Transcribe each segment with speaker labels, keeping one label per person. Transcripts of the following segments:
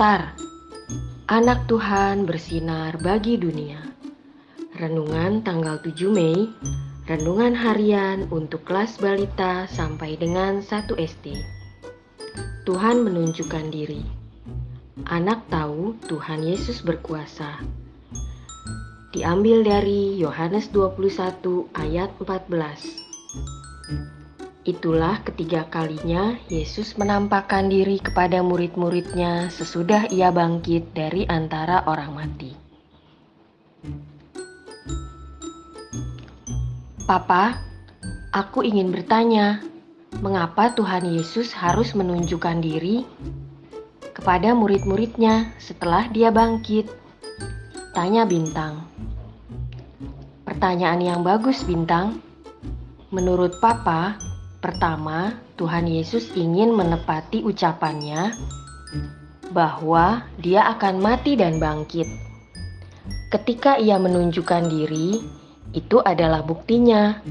Speaker 1: Star, anak Tuhan bersinar bagi dunia. Renungan tanggal 7 Mei, renungan harian untuk kelas balita sampai dengan 1 SD. Tuhan menunjukkan diri. Anak tahu Tuhan Yesus berkuasa. Diambil dari Yohanes 21 ayat 14. Itulah ketiga kalinya Yesus menampakkan diri kepada murid-muridnya sesudah ia bangkit dari antara orang mati. Papa, aku ingin bertanya, mengapa Tuhan Yesus harus menunjukkan diri kepada murid-muridnya setelah dia bangkit? Tanya Bintang. Pertanyaan yang bagus, Bintang. Menurut Papa, Pertama, Tuhan Yesus ingin menepati ucapannya bahwa Dia akan mati dan bangkit. Ketika Ia menunjukkan diri, itu adalah buktinya.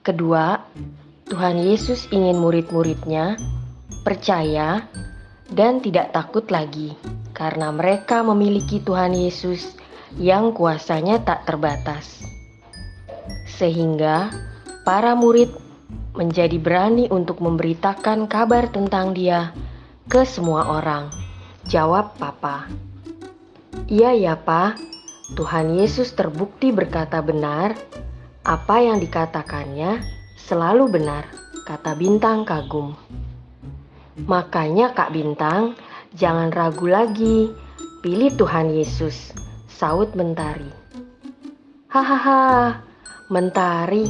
Speaker 1: Kedua, Tuhan Yesus ingin murid-muridnya percaya dan tidak takut lagi karena mereka memiliki Tuhan Yesus yang kuasanya tak terbatas. Sehingga para murid menjadi berani untuk memberitakan kabar tentang dia ke semua orang. Jawab Papa. Iya ya Pak, Tuhan Yesus terbukti berkata benar, apa yang dikatakannya selalu benar, kata Bintang kagum. Makanya Kak Bintang, jangan ragu lagi, pilih Tuhan Yesus, saut Mentari. Hahaha, Mentari,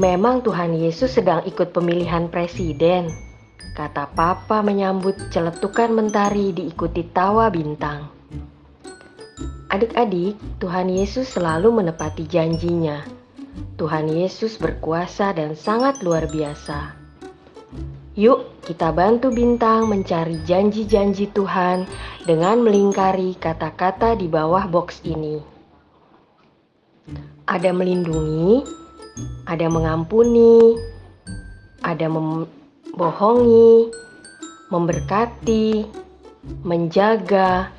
Speaker 1: Memang Tuhan Yesus sedang ikut pemilihan presiden, kata Papa menyambut celetukan mentari diikuti tawa bintang. Adik-adik, Tuhan Yesus selalu menepati janjinya. Tuhan Yesus berkuasa dan sangat luar biasa. Yuk, kita bantu bintang mencari janji-janji Tuhan dengan melingkari kata-kata di bawah box ini. Ada melindungi, ada mengampuni, ada membohongi, memberkati, menjaga,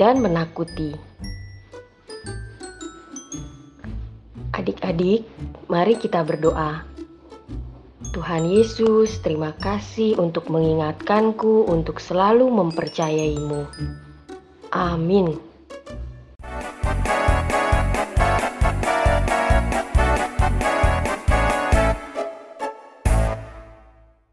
Speaker 1: dan menakuti. Adik-adik, mari kita berdoa. Tuhan Yesus, terima kasih untuk mengingatkanku untuk selalu mempercayaimu. Amin.